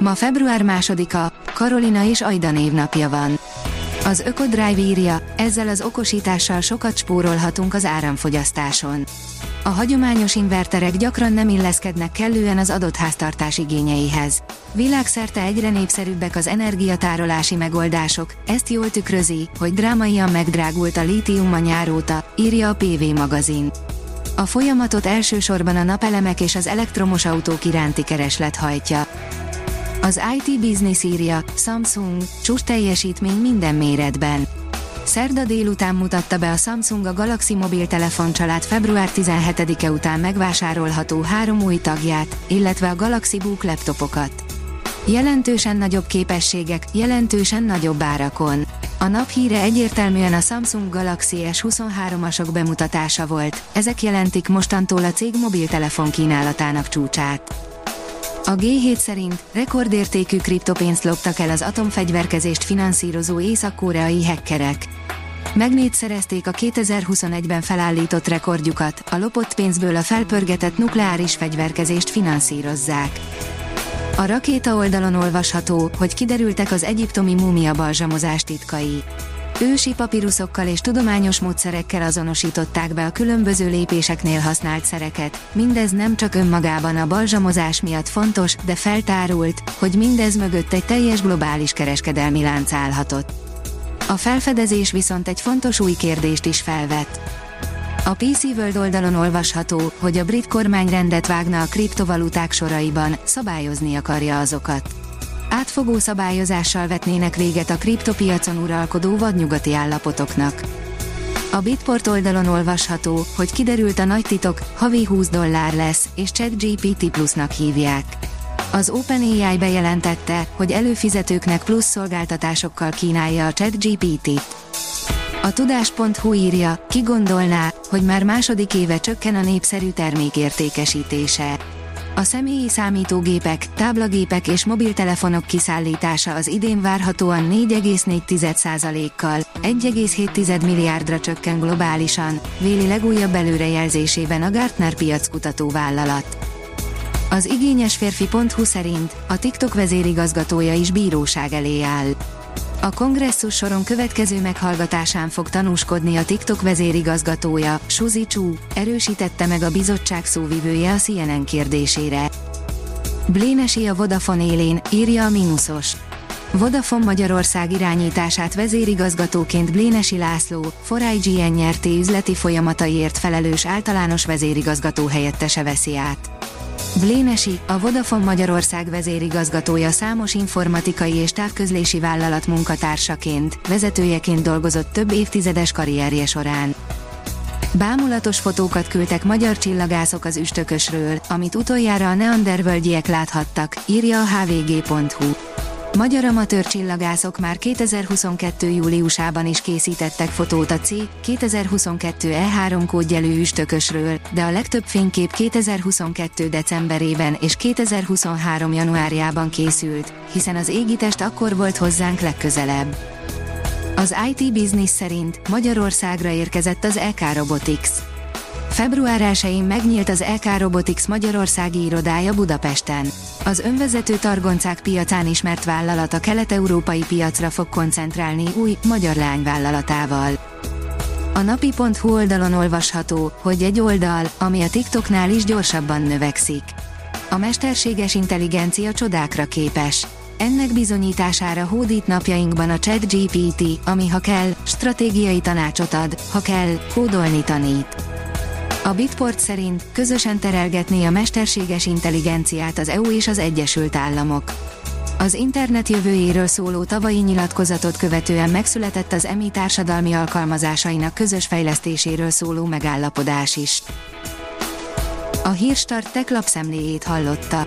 Ma február másodika, Karolina és Ajda névnapja van. Az Ökodrive írja, ezzel az okosítással sokat spórolhatunk az áramfogyasztáson. A hagyományos inverterek gyakran nem illeszkednek kellően az adott háztartás igényeihez. Világszerte egyre népszerűbbek az energiatárolási megoldások, ezt jól tükrözi, hogy drámaian megdrágult a lítium a nyáróta, írja a PV magazin. A folyamatot elsősorban a napelemek és az elektromos autók iránti kereslet hajtja. Az IT Business írja, Samsung, csúcs teljesítmény minden méretben. Szerda délután mutatta be a Samsung a Galaxy mobiltelefon család február 17-e után megvásárolható három új tagját, illetve a Galaxy Book laptopokat. Jelentősen nagyobb képességek, jelentősen nagyobb árakon. A nap híre egyértelműen a Samsung Galaxy S23-asok bemutatása volt, ezek jelentik mostantól a cég mobiltelefon kínálatának csúcsát. A G7 szerint rekordértékű kriptopénzt loptak el az atomfegyverkezést finanszírozó észak-koreai hackerek. Megnégyszerezték a 2021-ben felállított rekordjukat, a lopott pénzből a felpörgetett nukleáris fegyverkezést finanszírozzák. A rakéta oldalon olvasható, hogy kiderültek az egyiptomi múmia balzsamozás titkai. Ősi papíruszokkal és tudományos módszerekkel azonosították be a különböző lépéseknél használt szereket, mindez nem csak önmagában a balzsamozás miatt fontos, de feltárult, hogy mindez mögött egy teljes globális kereskedelmi lánc állhatott. A felfedezés viszont egy fontos új kérdést is felvet. A PC World oldalon olvasható, hogy a brit kormány rendet vágna a kriptovaluták soraiban, szabályozni akarja azokat átfogó szabályozással vetnének véget a kriptopiacon uralkodó vadnyugati állapotoknak. A Bitport oldalon olvasható, hogy kiderült a nagy titok, havi 20 dollár lesz, és ChatGPT Plusnak hívják. Az OpenAI bejelentette, hogy előfizetőknek plusz szolgáltatásokkal kínálja a ChatGPT-t. A tudás.hu írja, ki gondolná, hogy már második éve csökken a népszerű termék értékesítése. A személyi számítógépek, táblagépek és mobiltelefonok kiszállítása az idén várhatóan 4,4%-kal, 1,7 milliárdra csökken globálisan, véli legújabb előrejelzésében a Gartner piackutató vállalat. Az igényesférfi.hu szerint a TikTok vezérigazgatója is bíróság elé áll. A kongresszus soron következő meghallgatásán fog tanúskodni a TikTok vezérigazgatója, Suzy Chu, erősítette meg a bizottság szóvivője a CNN kérdésére. Blénesi a Vodafone élén, írja a Minusos. Vodafone Magyarország irányítását vezérigazgatóként Blénesi László, 4IGN nyerté üzleti folyamataiért felelős általános vezérigazgató helyettese veszi át. Blénesi, a Vodafone Magyarország vezérigazgatója számos informatikai és távközlési vállalat munkatársaként, vezetőjeként dolgozott több évtizedes karrierje során. Bámulatos fotókat küldtek magyar csillagászok az üstökösről, amit utoljára a neandervölgyiek láthattak, írja a hvg.hu. Magyar amatőr csillagászok már 2022. júliusában is készítettek fotót a C 2022 E3 kódjelű üstökösről, de a legtöbb fénykép 2022. decemberében és 2023. januárjában készült, hiszen az égitest akkor volt hozzánk legközelebb. Az IT Business szerint Magyarországra érkezett az EK Robotics. Február 1-én megnyílt az EK Robotics Magyarországi irodája Budapesten. Az önvezető targoncák piacán ismert vállalat a kelet-európai piacra fog koncentrálni új, magyar lányvállalatával. A napi.hu oldalon olvasható, hogy egy oldal, ami a TikToknál is gyorsabban növekszik. A mesterséges intelligencia csodákra képes. Ennek bizonyítására hódít napjainkban a ChatGPT, ami ha kell, stratégiai tanácsot ad, ha kell, kódolni tanít. A Bitport szerint közösen terelgetné a mesterséges intelligenciát az EU és az Egyesült Államok. Az internet jövőjéről szóló tavalyi nyilatkozatot követően megszületett az EMI társadalmi alkalmazásainak közös fejlesztéséről szóló megállapodás is. A Hírstart tech lapszemléjét hallotta.